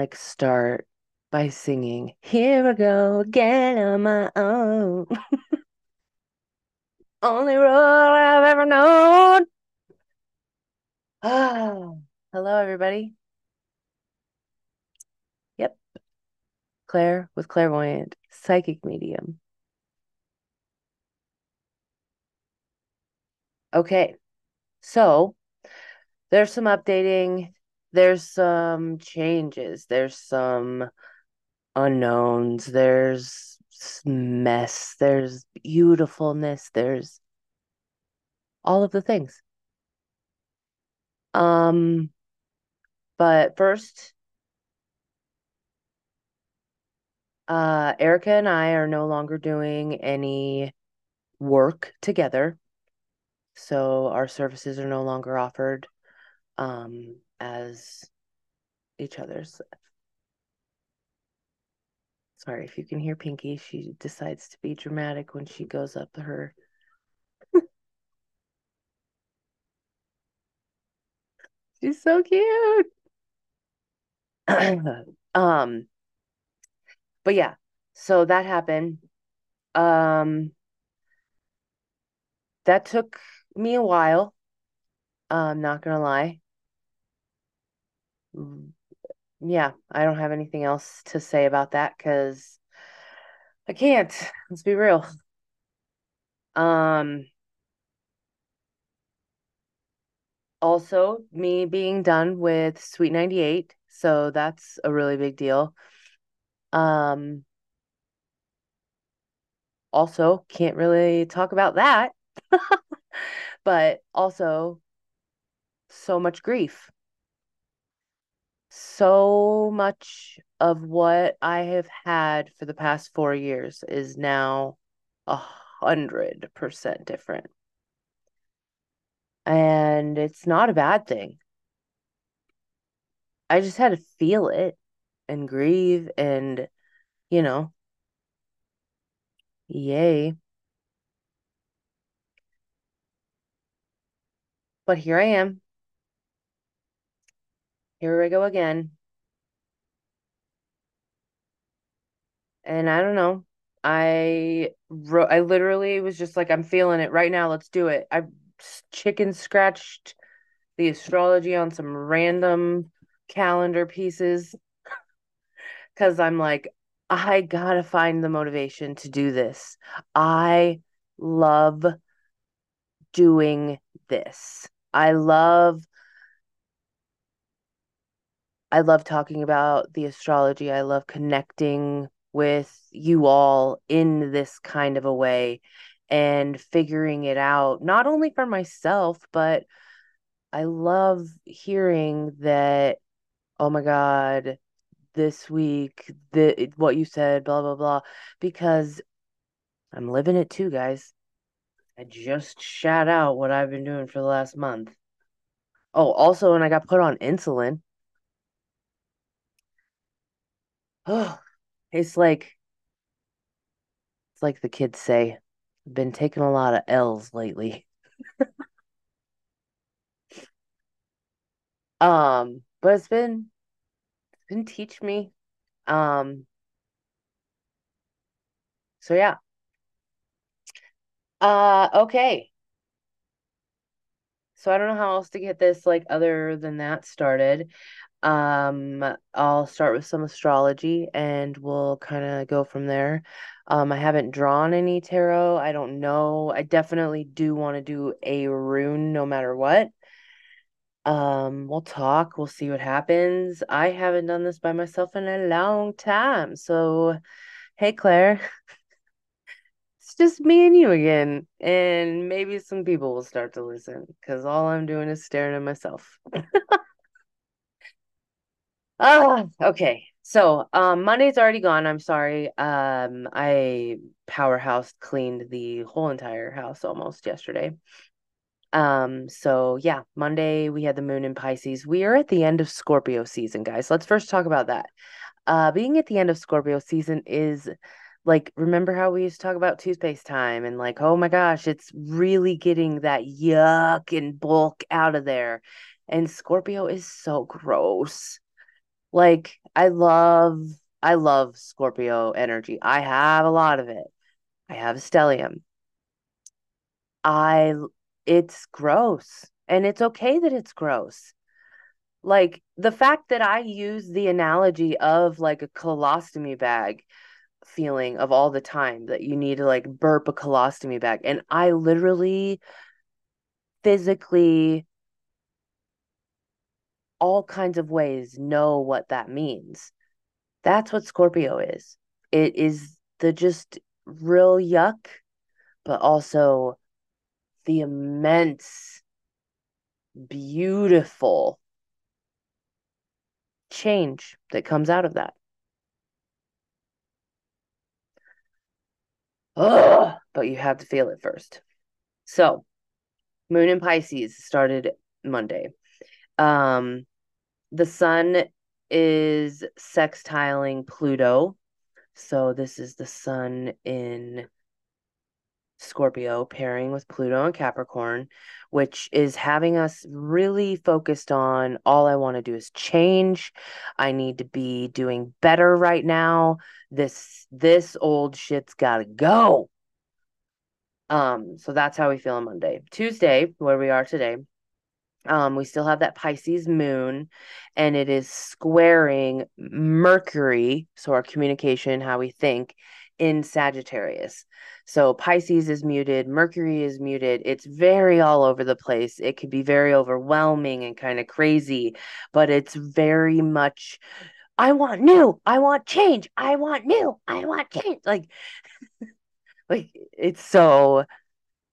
like start by singing, Here I go again on my own. Only road I've ever known. Ah, hello, everybody. Yep. Claire with Clairvoyant, psychic medium. Okay. So there's some updating, there's some changes, there's some unknowns, there's mess, there's beautifulness, there's all of the things. Um, but first, uh, Erica and I are no longer doing any work together. So our services are no longer offered um, as each other's. Sorry if you can hear Pinky. She decides to be dramatic when she goes up her. She's so cute. um, but yeah, so that happened. Um, that took me a while. I'm not gonna lie. Yeah, I don't have anything else to say about that because I can't. Let's be real. Um, also, me being done with Sweet 98, so that's a really big deal. Um, also, can't really talk about that, but also so much grief. So much of what I have had for the past four years is now a hundred percent different. And it's not a bad thing. I just had to feel it and grieve and, you know, yay. But here I am. Here we go again. And I don't know. I wrote, I literally was just like, I'm feeling it right now. Let's do it. I chicken scratched the astrology on some random calendar pieces because I'm like, I gotta find the motivation to do this. I love doing this. I love I love talking about the astrology. I love connecting with you all in this kind of a way and figuring it out, not only for myself, but I love hearing that, oh my God, this week, the what you said, blah blah blah, because I'm living it too, guys. I just shout out what I've been doing for the last month. Oh, also, when I got put on insulin. Oh, it's like it's like the kids say, I've been taking a lot of L's lately. um, but it's been it's been teach me. Um, so yeah. Uh, okay. So I don't know how else to get this like other than that started. Um, I'll start with some astrology and we'll kind of go from there. Um, I haven't drawn any tarot. I don't know. I definitely do want to do a rune no matter what. Um, we'll talk, we'll see what happens. I haven't done this by myself in a long time. So, hey Claire. It's just me and you again. And maybe some people will start to listen because all I'm doing is staring at myself. Ah, okay. So, um, Monday's already gone. I'm sorry. Um, I powerhouse cleaned the whole entire house almost yesterday. Um, so yeah, Monday we had the moon in Pisces. We are at the end of Scorpio season, guys. Let's first talk about that. Uh, being at the end of Scorpio season is like, remember how we used to talk about toothpaste time and like, oh my gosh, it's really getting that yuck and bulk out of there. And Scorpio is so gross Like I love I love Scorpio energy. I have a lot of it. I have stellium. I it's gross and it's okay that it's gross. Like the fact that I use the analogy of like a colostomy bag feeling of all the time that you need to like burp a colostomy bag and I literally physically all kinds of ways know what that means. That's what Scorpio is. It is the just real yuck, but also the immense, beautiful change that comes out of that. Ugh, but you have to feel it first. So, Moon in Pisces started Monday. Um, the sun is sextiling Pluto. So this is the sun in Scorpio pairing with Pluto and Capricorn, which is having us really focused on all I want to do is change. I need to be doing better right now. This this old shit's got to go. Um so that's how we feel on Monday. Tuesday, where we are today, um, we still have that Pisces moon, and it is squaring Mercury, so our communication, how we think, in Sagittarius. So Pisces is muted, Mercury is muted. It's very all over the place. It could be very overwhelming and kind of crazy, but it's very much I want new, I want change, I want new, I want change. Like like it's so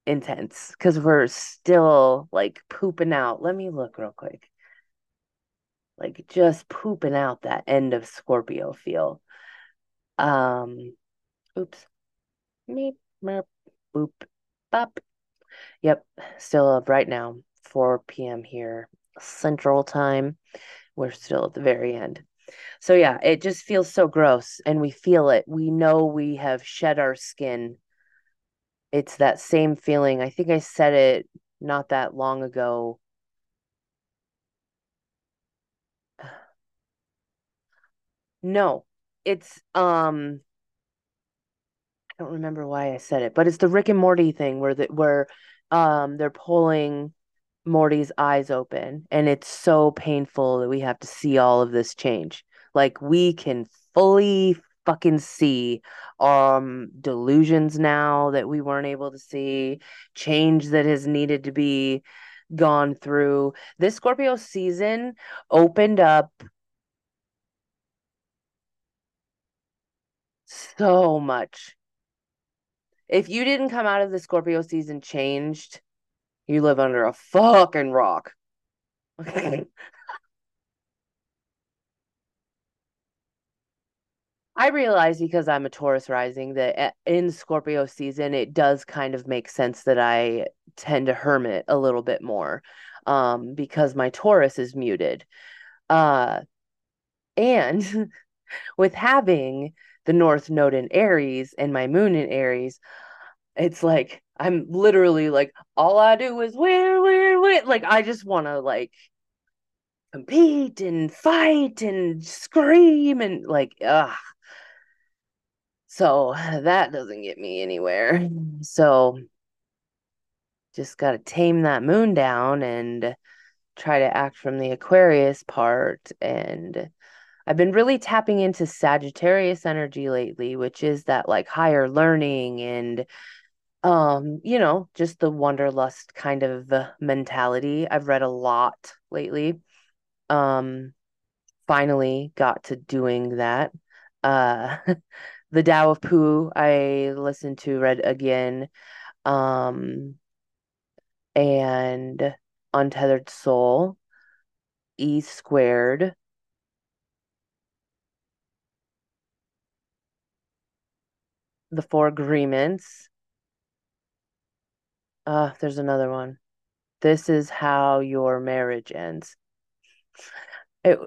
intense because we're still like pooping out. Let me look real quick. Like just pooping out that end of Scorpio feel. Um, oops. Meep, merp, boop, bop. Yep, still up right now, 4 p.m. here, Central Time. We're still at the very end. So, yeah, it just feels so gross and we feel it. We know we have shed our skin it's that same feeling. I think I said it not that long ago. No, it's um I don't remember why I said it, but it's the Rick and Morty thing where the where um they're pulling Morty's eyes open and it's so painful that we have to see all of this change. Like we can fully fucking see um delusions now that we weren't able to see, change that has needed to be gone through. This Scorpio season opened up so much. If you didn't come out of the Scorpio season changed, you live under a fucking rock. I realize because I'm a Taurus rising that in Scorpio season, it does kind of make sense that I tend to hermit a little bit more um, because my Taurus is muted. Uh, and with having the North Node in Aries and my moon in Aries, it's like I'm literally like, all I do is win, win, win. Like, I just want to like compete and fight and scream and like, ugh so that doesn't get me anywhere. So just got to tame that moon down and try to act from the Aquarius part. And I've been really tapping into Sagittarius energy lately, which is that like higher learning and um you know just the wanderlust kind of mentality i've read a lot lately um finally got to doing that uh the Tao of Pooh I listened to read again. Um and Untethered Soul, E squared. The Four Agreements. Uh, there's another one. This is how your marriage ends. It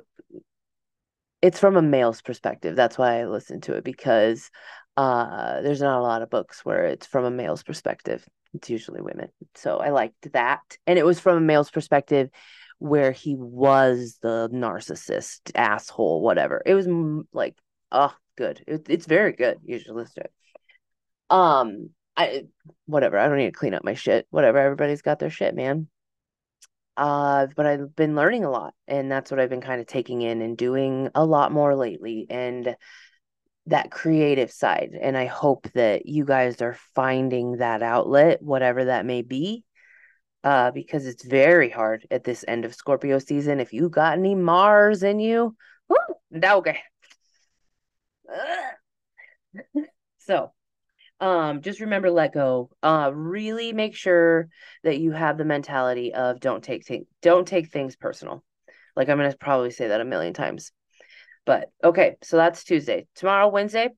it's from a male's perspective. That's why I listen to it because uh, there's not a lot of books where it's from a male's perspective. It's usually women. So I liked that. And it was from a male's perspective where he was the narcissist asshole whatever it was like oh good it, it's very good you should listen to it um i whatever i don't need to clean up my shit whatever everybody's got their shit man uh but i've been learning a lot and that's what i've been kind of taking in and doing a lot more lately and that creative side and i hope that you guys are finding that outlet whatever that may be uh, because it's very hard at this end of Scorpio season. If you got any Mars in you, okay. so, um, just remember, let go. Uh, really make sure that you have the mentality of don't take don't take things personal. Like I'm gonna probably say that a million times. But okay, so that's Tuesday. Tomorrow, Wednesday,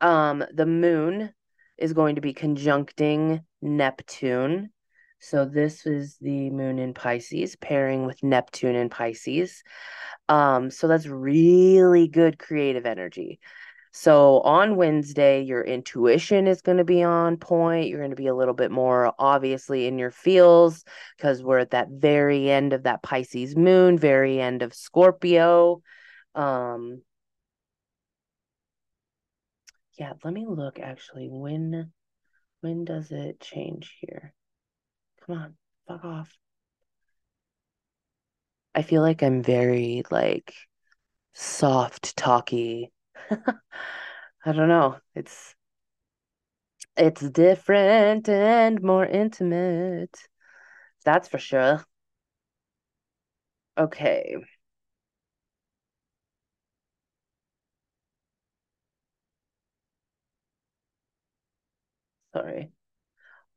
um, the moon is going to be conjuncting Neptune so this is the moon in Pisces pairing with Neptune in Pisces. Um, so that's really good creative energy. So on Wednesday, your intuition is going to be on point. You're going to be a little bit more obviously in your feels because we're at that very end of that Pisces moon, very end of Scorpio. Um, yeah, let me look actually. When when does it change here? Come on, fuck off. I feel like I'm very like soft talky. I don't know. It's it's different and more intimate. That's for sure. Okay. Sorry.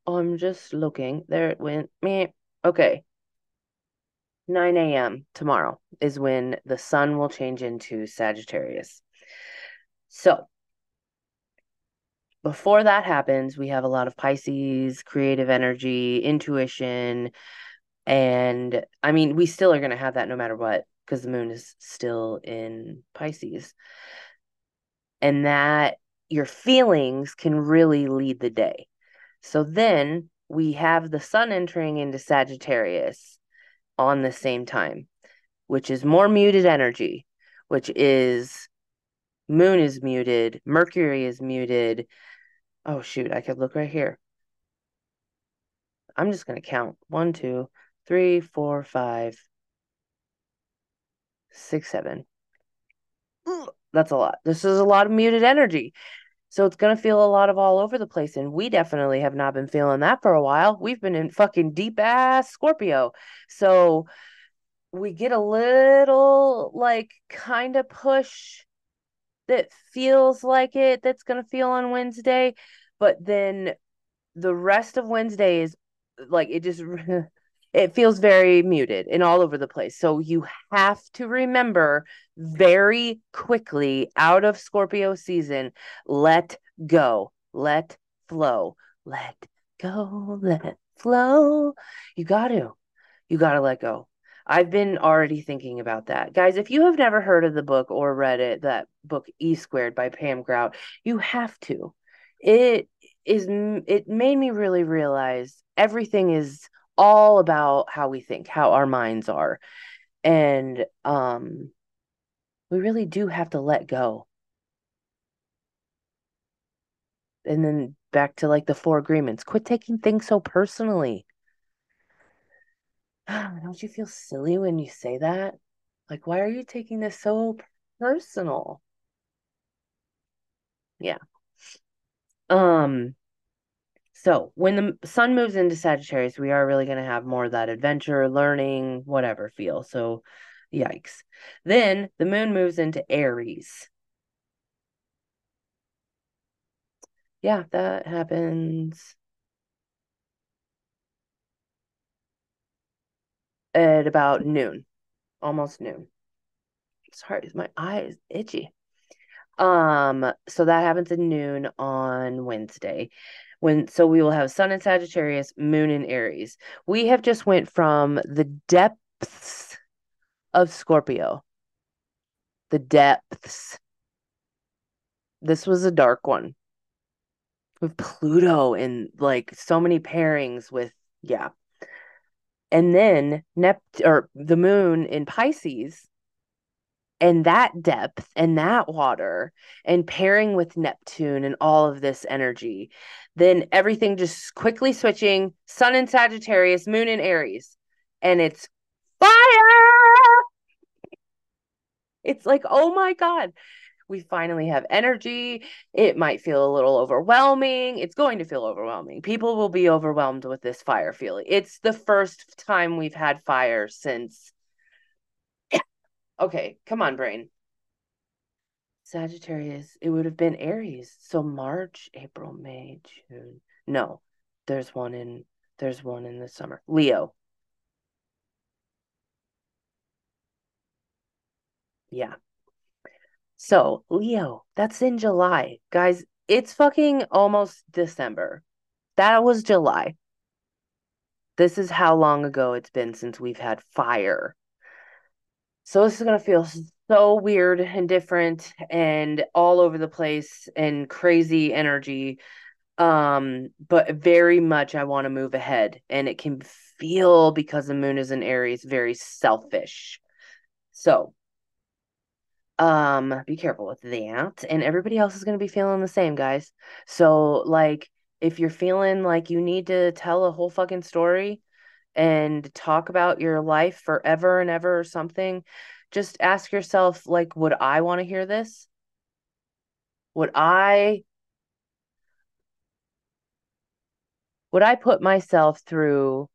I'm just looking. There it went. Me. Okay. 9 a.m. tomorrow is when the sun will change into Sagittarius. So, before that happens, we have a lot of Pisces, creative energy, intuition. And I mean, we still are going to have that no matter what, because the moon is still in Pisces. And that your feelings can really lead the day. So then we have the sun entering into Sagittarius on the same time, which is more muted energy, which is moon is muted, Mercury is muted. Oh, shoot, I could look right here. I'm just going to count one, two, three, four, five, six, seven. That's a lot. This is a lot of muted energy. So it's going to feel a lot of all over the place. And we definitely have not been feeling that for a while. We've been in fucking deep ass Scorpio. So we get a little like kind of push that feels like it that's going to feel on Wednesday. But then the rest of Wednesday is like it just it feels very muted and all over the place. So you have to remember very quickly out of Scorpio season, let go, let flow, let go, let flow. You got to, you got to let go. I've been already thinking about that. Guys, if you have never heard of the book or read it, that book E Squared by Pam Grout, you have to. It is it made me really realize everything is all about how we think, how our minds are. And um we really do have to let go. And then back to like the four agreements. Quit taking things so personally. Don't you feel silly when you say that? Like, why are you taking this so personal? Yeah. Um, so when the sun moves into Sagittarius, we are really going to have more of that adventure, learning, whatever feel. So, yikes. Then the moon moves into Aries. Yeah, that happens at about noon, almost noon. Sorry, my eye is itchy. Um, so that happens at noon on Wednesday. When so we will have sun in sagittarius moon in aries. We have just went from the depths of scorpio. The depths. This was a dark one. With pluto and like so many pairings with yeah And then Nept or the moon in Pisces and that depth and that water and pairing with Neptune and all of this energy, then everything just quickly switching sun in Sagittarius, moon in Aries, and it's fire. It's like, oh my God, we finally have energy. It might feel a little overwhelming. It's going to feel overwhelming. People will be overwhelmed with this fire feeling. It's the first time we've had fire since Okay, come on, brain. Sagittarius, it would have been Aries. So March, April, May, June. No, there's one in there's one in the summer. Leo. Yeah. So, Leo, that's in July. Guys, it's fucking almost December. That was July. This is how long ago it's been since we've had fire. So this is going to feel so weird and different and all over the place and crazy energy. Um, but very much I want to move ahead. And it can feel because the moon is in Aries very selfish. So um be careful with that. And everybody else is going to be feeling the same, guys. So like if you're feeling like you need to tell a whole fucking story, and talk about your life forever and ever or something, just ask yourself like would I want to hear this? Would I would I put myself through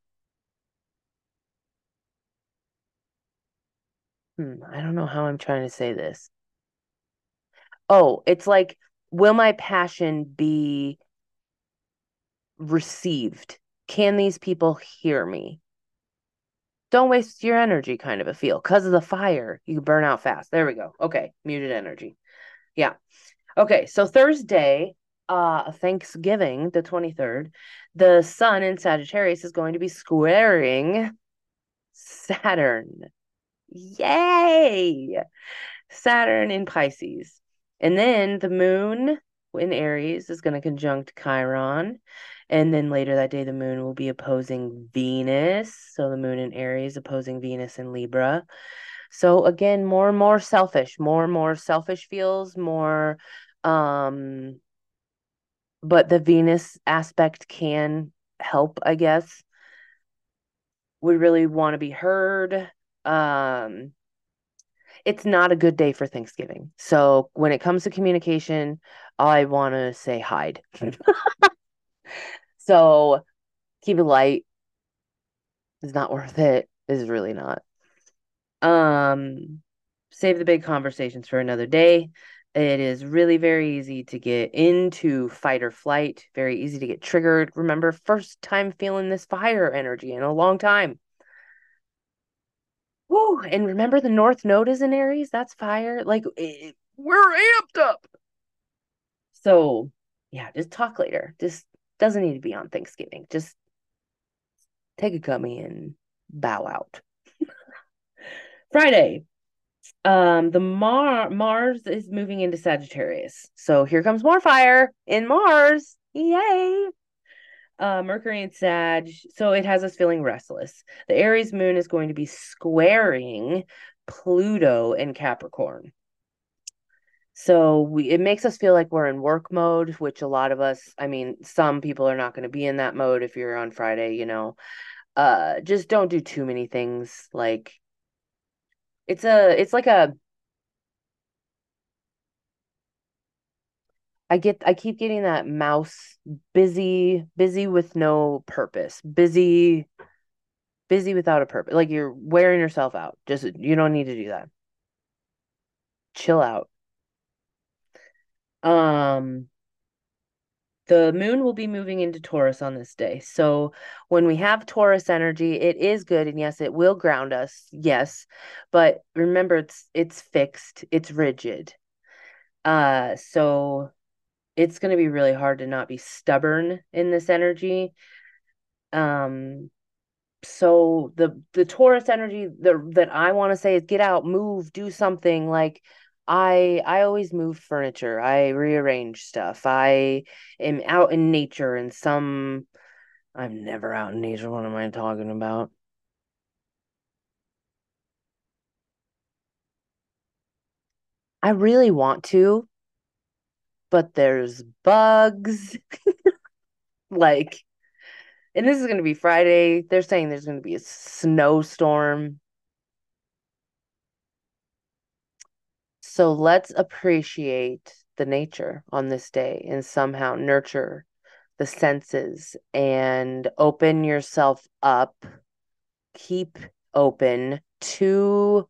hmm, I don't know how I'm trying to say this. Oh, it's like will my passion be received? can these people hear me? Don't waste your energy, kind of a feel. Because of the fire, you burn out fast. There we go. Okay, muted energy. Yeah. Okay, so Thursday, uh, Thanksgiving, the 23rd, the sun in Sagittarius is going to be squaring Saturn. Yay! Saturn in Pisces. And then the moon in Aries is going to conjunct Chiron. And then later that day, the moon will be opposing Venus. So the moon in Aries opposing Venus in Libra. So again, more and more selfish, more and more selfish feels, more um but the Venus aspect can help, I guess. We really want to be heard. Um it's not a good day for Thanksgiving. So when it comes to communication, I want to say hide. So keep it light. It's not worth it. It's really not. Um, save the big conversations for another day. It is really very easy to get into fight or flight, very easy to get triggered. Remember, first time feeling this fire energy in a long time. Woo! And remember, the North Node is in Aries. That's fire. Like, it, we're amped up. So, yeah, just talk later. Just doesn't need to be on Thanksgiving. Just take a gummy and bow out. Friday. Um, the Mar Mars is moving into Sagittarius. So here comes more fire in Mars. Yay. Uh, Mercury and Sag. So it has us feeling restless. The Aries moon is going to be squaring Pluto in Capricorn. So we it makes us feel like we're in work mode, which a lot of us, I mean, some people are not going to be in that mode if you're on Friday, you know. Uh just don't do too many things like it's a it's like a I get I keep getting that mouse busy busy with no purpose. Busy busy without a purpose. Like you're wearing yourself out. Just you don't need to do that. Chill out. Um, the moon will be moving into Taurus on this day. So when we have Taurus energy, it is good and yes, it will ground us. Yes. But remember it's it's fixed, it's rigid. Uh so it's going to be really hard to not be stubborn in this energy. Um so the the taurus energy the, that i want to say is get out move do something like i i always move furniture i rearrange stuff i am out in nature and some i'm never out in nature what am i talking about? I really want to but there's bugs. like, and this is going to be Friday. They're saying there's going to be a snowstorm. So let's appreciate the nature on this day and somehow nurture the senses and open yourself up. Keep open to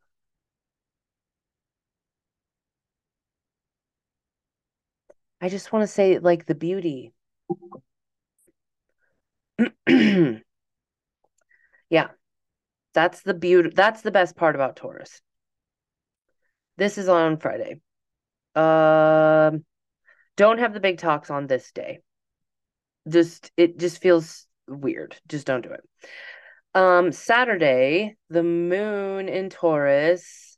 I just want to say like the beauty. yeah. That's the beauty. That's the best part about Taurus. This is on Friday. Um don't have the big talks on this day. Just it just feels weird. Just don't do it. Um Saturday, the moon in Taurus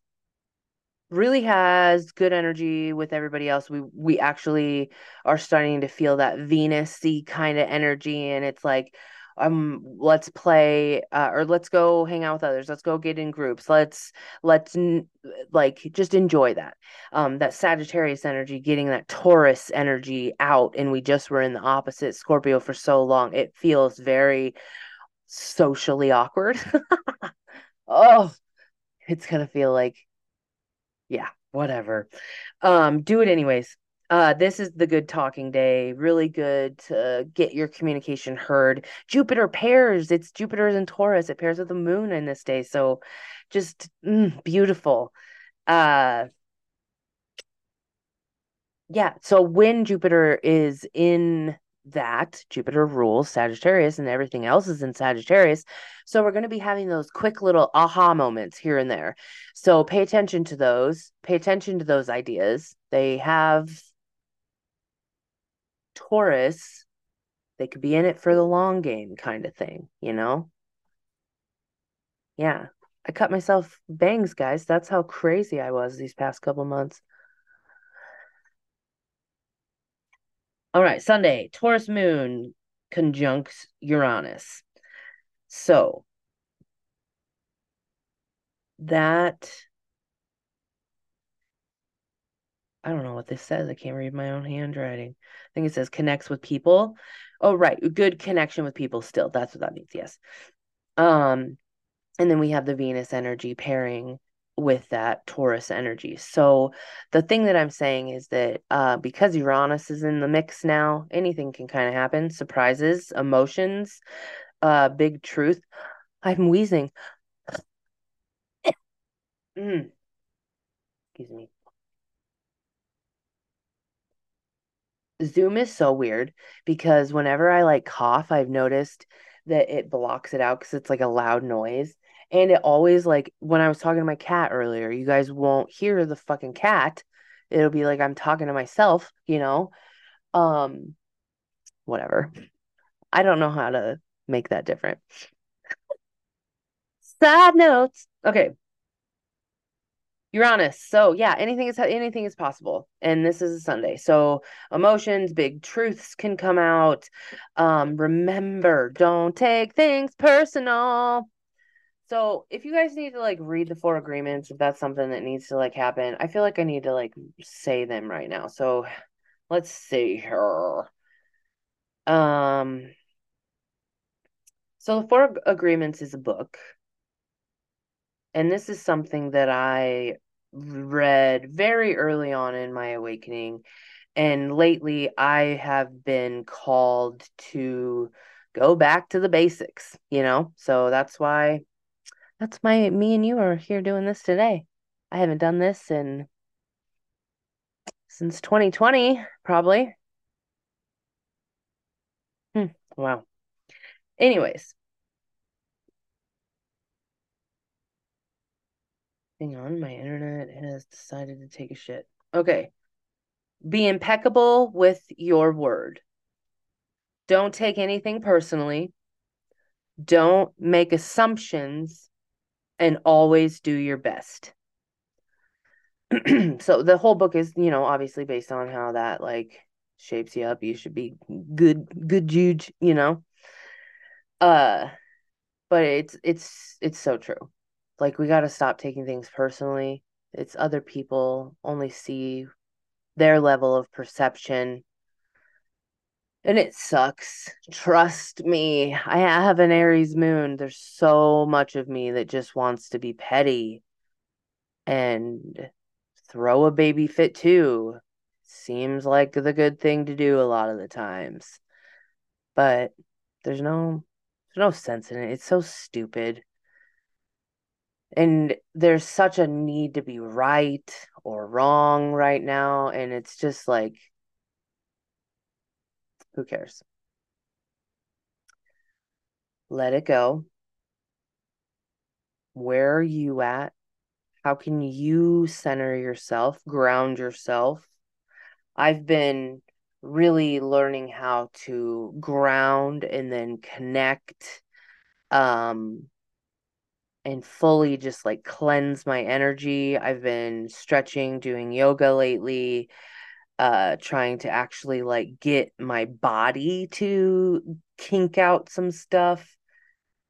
really has good energy with everybody else. We we actually are starting to feel that Venusy kind of energy, and it's like, um, let's play uh, or let's go hang out with others. Let's go get in groups. Let's let's like just enjoy that. Um, that Sagittarius energy, getting that Taurus energy out, and we just were in the opposite Scorpio for so long. It feels very socially awkward. oh, it's gonna feel like yeah, whatever. Um, do it anyways. Uh, this is the good talking day. Really good to get your communication heard. Jupiter pairs. It's Jupiter's in Taurus. It pairs with the moon in this day. So just mm, beautiful. Uh, yeah. So when Jupiter is in that Jupiter rules Sagittarius and everything else is in Sagittarius. So we're going to be having those quick little aha moments here and there. So pay attention to those, pay attention to those ideas. They have Taurus, they could be in it for the long game kind of thing, you know? Yeah. I cut myself bangs, guys. That's how crazy I was these past couple months. All right, Sunday, Taurus moon conjuncts Uranus. So that I don't know what this says. I can't read my own handwriting. I think it says connects with people. Oh, right. Good connection with people still. That's what that means. Yes. Um, and then we have the Venus energy pairing with that Taurus energy. So the thing that I'm saying is that uh, because Uranus is in the mix now, anything can kind of happen. Surprises, emotions, uh, big truth. I'm wheezing. mm. Excuse me. Zoom is so weird because whenever I like cough, I've noticed that it blocks it out because it's like a loud noise. And it always like when I was talking to my cat earlier, you guys won't hear the fucking cat. It'll be like I'm talking to myself, you know? Um whatever. I don't know how to make that different. Side notes. Okay. Uranus. So yeah, anything is anything is possible. And this is a Sunday. So emotions, big truths can come out. Um, remember, don't take things personal. So if you guys need to like read the four agreements, if that's something that needs to like happen, I feel like I need to like say them right now. So let's see here. Um so the four agreements is a book. And this is something that I read very early on in my awakening. And lately I have been called to go back to the basics, you know? So that's why that's my me and you are here doing this today. I haven't done this in since 2020, probably. Hmm, wow. Anyways. Hang on, my internet has decided to take a shit. Okay. Be impeccable with your word. Don't take anything personally. Don't make assumptions and always do your best. so the whole book is, you know, obviously based on how that like shapes you up. You should be good good Jude, you know. Uh but it's it's it's so true. Like we got to stop taking things personally it's other people only see their level of perception and it sucks. Trust me. I have an Aries moon. There's so much of me that just wants to be petty and throw a baby fit too. Seems like the good thing to do a lot of the times. But there's no there's no sense in it. It's so stupid. And there's such a need to be right or wrong right now and it's just like who cares? Let it go. Where are you at? How can you center yourself, ground yourself? I've been really learning how to ground and then connect um and fully just like cleanse my energy. I've been stretching, doing yoga lately, uh trying to actually like get my body to kink out some stuff.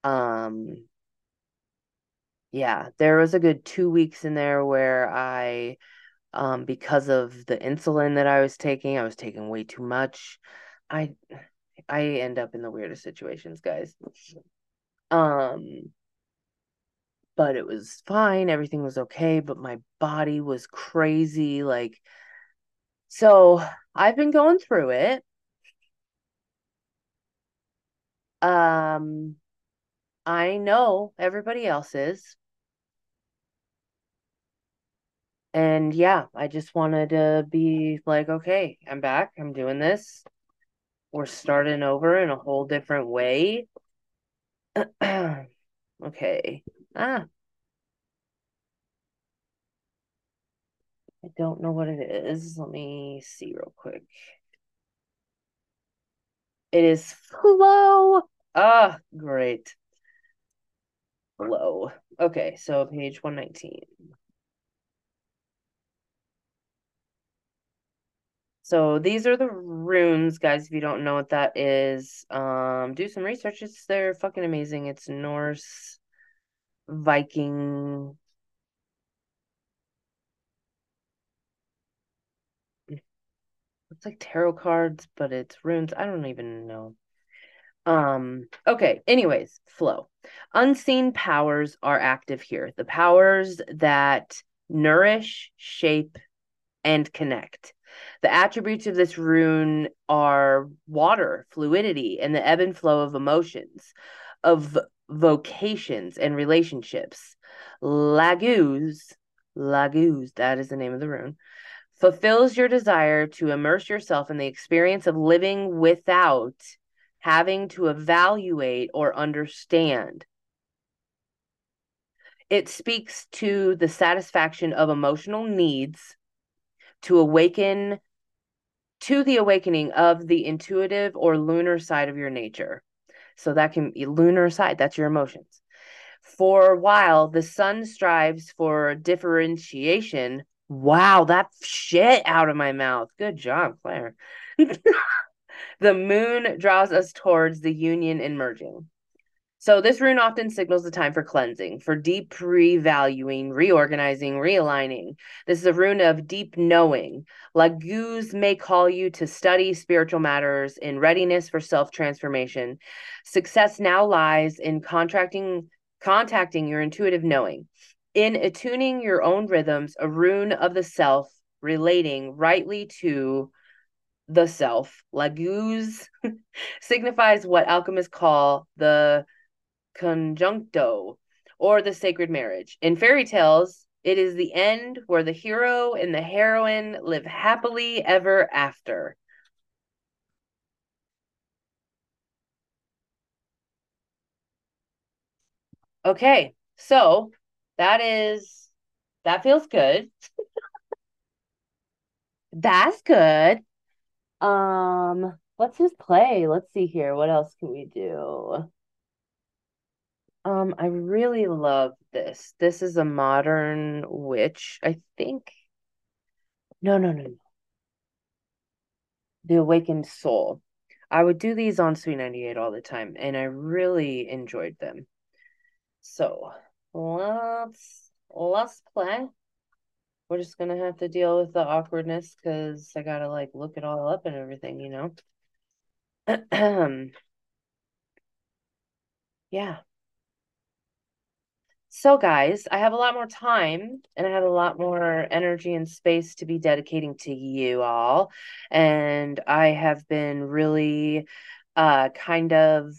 Um yeah, there was a good 2 weeks in there where I um because of the insulin that I was taking, I was taking way too much. I I end up in the weirdest situations, guys. Um but it was fine, everything was okay, but my body was crazy like so I've been going through it. Um I know everybody else is. And yeah, I just wanted to be like, okay, I'm back. I'm doing this. We're starting over in a whole different way. okay. Ah. I don't know what it is. Let me see real quick. It is flow. Ah, great. Flow. Okay, so page 119. So these are the runes, guys. If you don't know what that is, um, do some research. It's they're fucking amazing. It's Norse, Viking. It's like tarot cards, but it's runes. I don't even know. Um, okay, anyways, flow. Unseen powers are active here. The powers that nourish, shape, and connect. The attributes of this rune are water, fluidity, and the ebb and flow of emotions, of vocations and relationships. Laguz, Laguz, that is the name of the rune, fulfills your desire to immerse yourself in the experience of living without having to evaluate or understand. It speaks to the satisfaction of emotional needs to awaken to the awakening of the intuitive or lunar side of your nature. So that can be lunar side, that's your emotions. For a while, the sun strives for differentiation. Wow, that shit out of my mouth. Good job, Claire. the moon draws us towards the union and merging. So this rune often signals the time for cleansing, for deep revaluing, reorganizing, realigning. This is a rune of deep knowing. Laguz may call you to study spiritual matters in readiness for self-transformation. Success now lies in contracting contacting your intuitive knowing. In attuning your own rhythms, a rune of the self relating rightly to the self. Laguz signifies what alchemists call the conjuncto or the sacred marriage. In fairy tales, it is the end where the hero and the heroine live happily ever after. Okay, so that is that feels good. That's good. Um, let's just play. Let's see here. What else can we do? Um, I really love this. This is a modern witch, I think. No, no, no, no. The Awakened Soul. I would do these on Sweet 98 all the time, and I really enjoyed them. So let's let's play. we're just gonna have to deal with the awkwardness because I gotta like look it all up and everything, you know? yeah. So, guys, I have a lot more time and I have a lot more energy and space to be dedicating to you all. And I have been really uh, kind of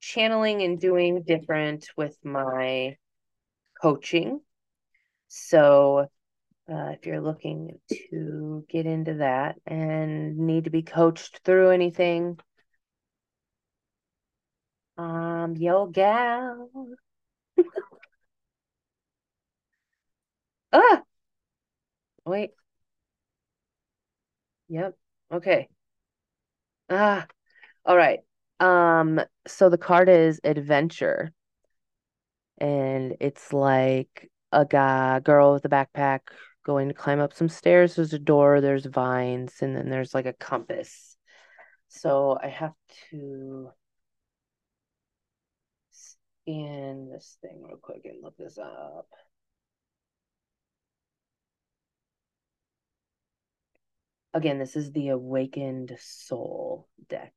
channeling and doing different with my coaching. So, uh, if you're looking to get into that and need to be coached through anything, um, yo, gal. ah, wait. Yep. Okay. Ah, all right. Um, so the card is adventure, and it's like a guy, girl with a backpack going to climb up some stairs. There's a door, there's vines, and then there's like a compass. So I have to scan this thing real quick and look this up. Again, this is the Awakened Soul deck.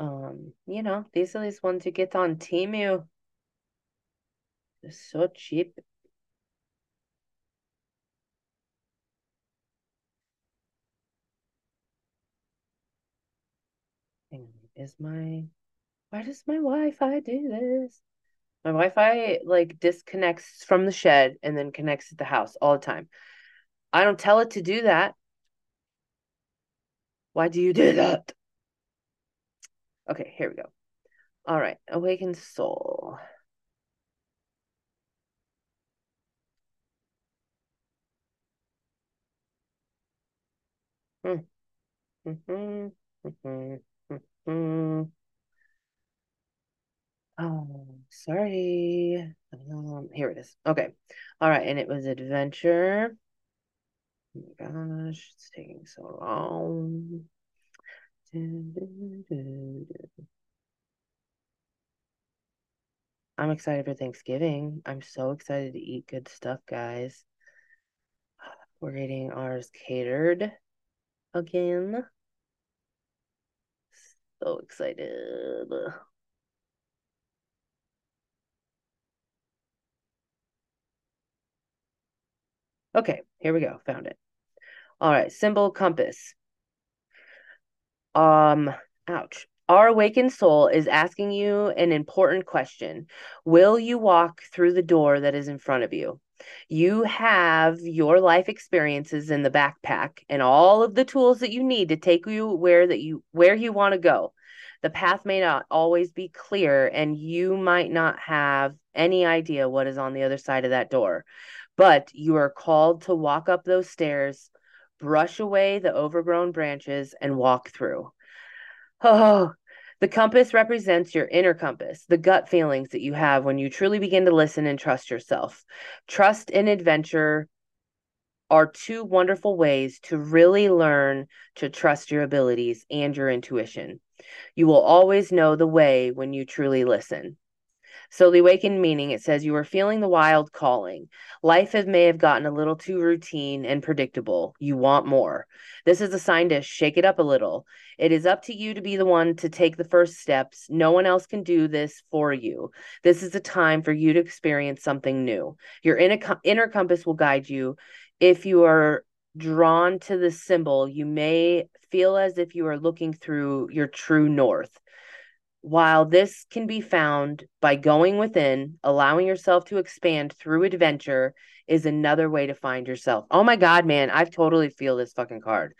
Um, you know, these are these ones you get on Temu. They're so cheap. Is my why does my Wi-Fi do this? My Wi-Fi like disconnects from the shed and then connects to the house all the time. I don't tell it to do that. Why do you do that? Okay, here we go. All right, awakened soul. Mm-hmm. Mm-hmm. Mm-hmm. Oh, sorry. Um, here it is. Okay. All right, and it was adventure. Oh my gosh, it's taking so long. I'm excited for Thanksgiving. I'm so excited to eat good stuff, guys. We're getting ours catered again. So excited. Okay, here we go. Found it. All right, symbol compass. Um, ouch. Our awakened soul is asking you an important question. Will you walk through the door that is in front of you? You have your life experiences in the backpack and all of the tools that you need to take you where that you where you want to go. The path may not always be clear and you might not have any idea what is on the other side of that door. But you are called to walk up those stairs, brush away the overgrown branches and walk through. Oh, the compass represents your inner compass, the gut feelings that you have when you truly begin to listen and trust yourself. Trust and adventure are two wonderful ways to really learn to trust your abilities and your intuition. You will always know the way when you truly listen. So the awakened meaning, it says you are feeling the wild calling. Life may have gotten a little too routine and predictable. You want more. This is a sign to shake it up a little. It is up to you to be the one to take the first steps. No one else can do this for you. This is a time for you to experience something new. Your inner, inner compass will guide you. If you are drawn to the symbol, you may feel as if you are looking through your true north. While this can be found by going within, allowing yourself to expand through adventure is another way to find yourself. Oh my God, man, I've totally feel this fucking card.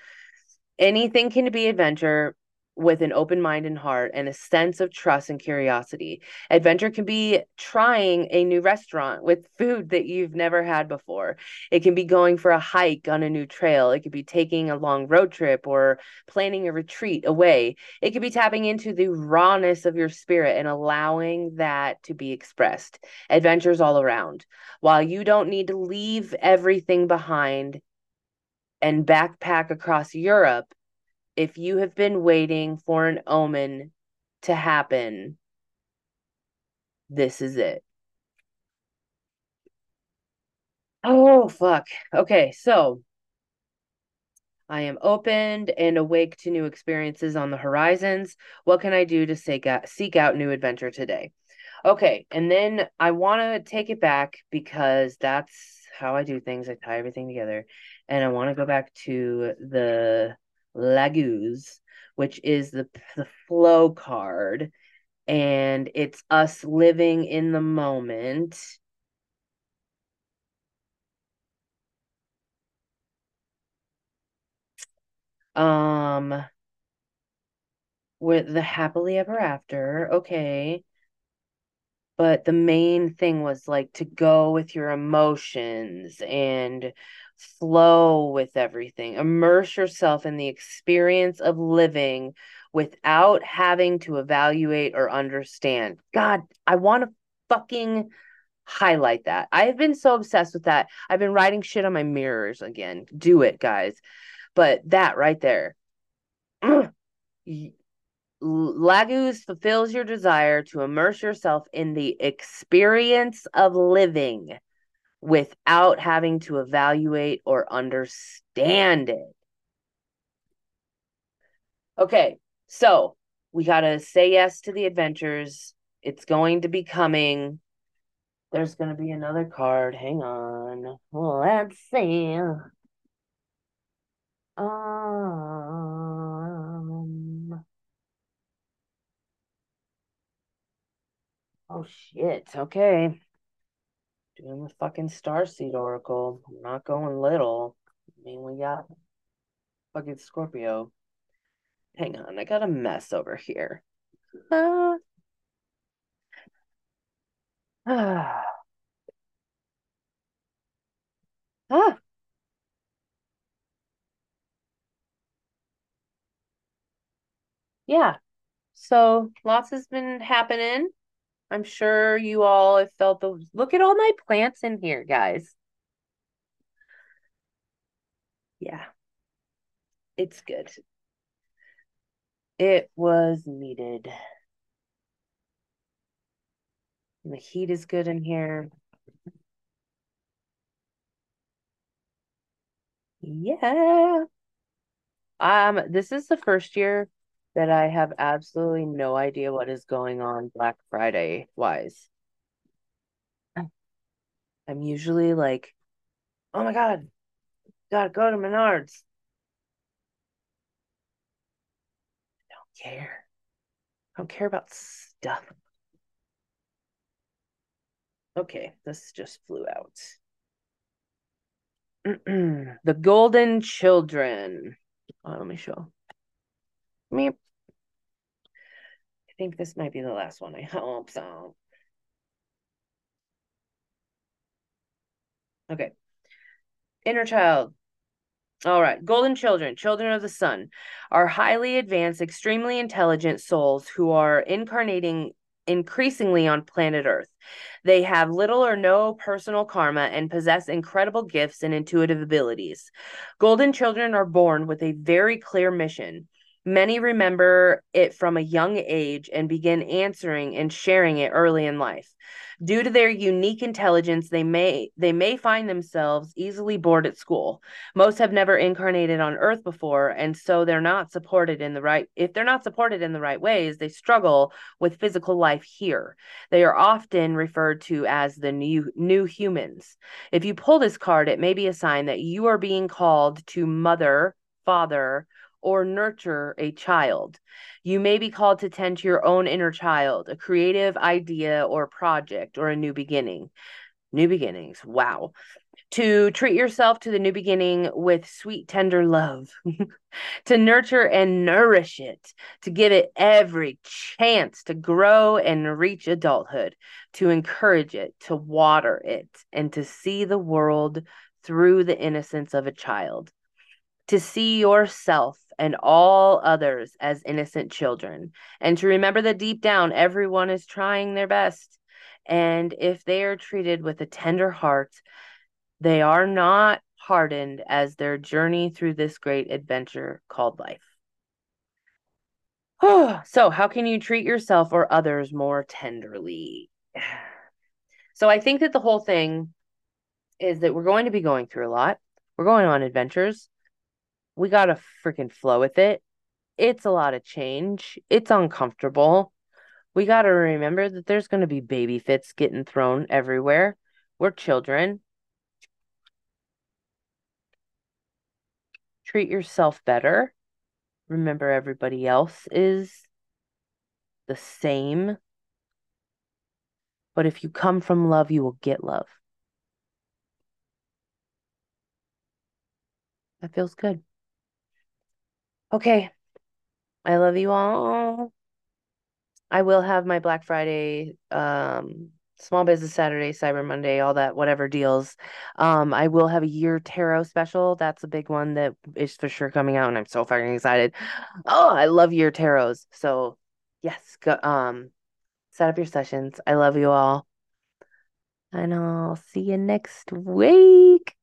Anything can be adventure with an open mind and heart and a sense of trust and curiosity. Adventure can be trying a new restaurant with food that you've never had before. It can be going for a hike on a new trail. It could be taking a long road trip or planning a retreat away. It could be tapping into the rawness of your spirit and allowing that to be expressed. Adventures all around. While you don't need to leave everything behind and backpack across Europe, if you have been waiting for an omen to happen, this is it. Oh, fuck. Okay, so I am opened and awake to new experiences on the horizons. What can I do to seek out, seek out new adventure today? Okay, and then I want to take it back because that's how I do things. I tie everything together. And I want to go back to the Laguz, which is the the flow card and it's us living in the moment. Um, with the happily ever after, okay. But the main thing was like to go with your emotions and flow with everything. Immerse yourself in the experience of living without having to evaluate or understand. God, I want to fucking highlight that. I've been so obsessed with that. I've been writing shit on my mirrors again. Do it, guys. But that right there. Laguz fulfills your desire to immerse yourself in the experience of living without having to evaluate or understand it. Okay, so we got to say yes to the adventures. It's going to be coming. There's going to be another card. Hang on. Let's see. Um. Oh shit. Okay. Doing the fucking Starseed Oracle. I'm not going little. I mean, we got fucking Scorpio. Hang on, I got a mess over here. Uh, ah. Ah. Yeah. So lots has been happening. I'm sure you all have felt the look at all my plants in here, guys. Yeah. It's good. It was needed. The heat is good in here. Yeah. Um, this is the first year that I have absolutely no idea what is going on Black Friday wise. I'm usually like, oh my God, gotta go to Menards. I don't care. I don't care about stuff. Okay, this just flew out. the Golden Children. Oh, let me show. Me. I think this might be the last one. I hope so. Okay. Inner child. All right. Golden children, children of the sun, are highly advanced, extremely intelligent souls who are incarnating increasingly on planet Earth. They have little or no personal karma and possess incredible gifts and intuitive abilities. Golden children are born with a very clear mission. Many remember it from a young age and begin answering and sharing it early in life. Due to their unique intelligence, they may they may find themselves easily bored at school. Most have never incarnated on earth before and so they're not supported in the right if they're not supported in the right ways, they struggle with physical life here. They are often referred to as the new new humans. If you pull this card, it may be a sign that you are being called to mother, father, or nurture a child. You may be called to tend to your own inner child, a creative idea or project, or a new beginning. New beginnings. Wow. To treat yourself to the new beginning with sweet, tender love, to nurture and nourish it, to give it every chance to grow and reach adulthood, to encourage it, to water it, and to see the world through the innocence of a child to see yourself and all others as innocent children, and to remember that deep down everyone is trying their best. And if they are treated with a tender heart, they are not hardened as their journey through this great adventure called life. so, how can you treat yourself or others more tenderly? So, I think that the whole thing is that we're going to be going through a lot. We're going on adventures. We got to freaking flow with it. It's a lot of change. It's uncomfortable. We got to remember that there's going to be baby fits getting thrown everywhere. We're children. Treat yourself better. Remember, everybody else is the same. But if you come from love, you will get love. That feels good. Okay. I love you all. I will have my Black Friday, um, Small Business Saturday, Cyber Monday, all that, whatever deals. Um, I will have a year tarot special. That's a big one that is for sure coming out, and I'm so fucking excited. Oh, I love year tarots. So yes, go, um, set up your sessions. I love you all. And I'll see you next week.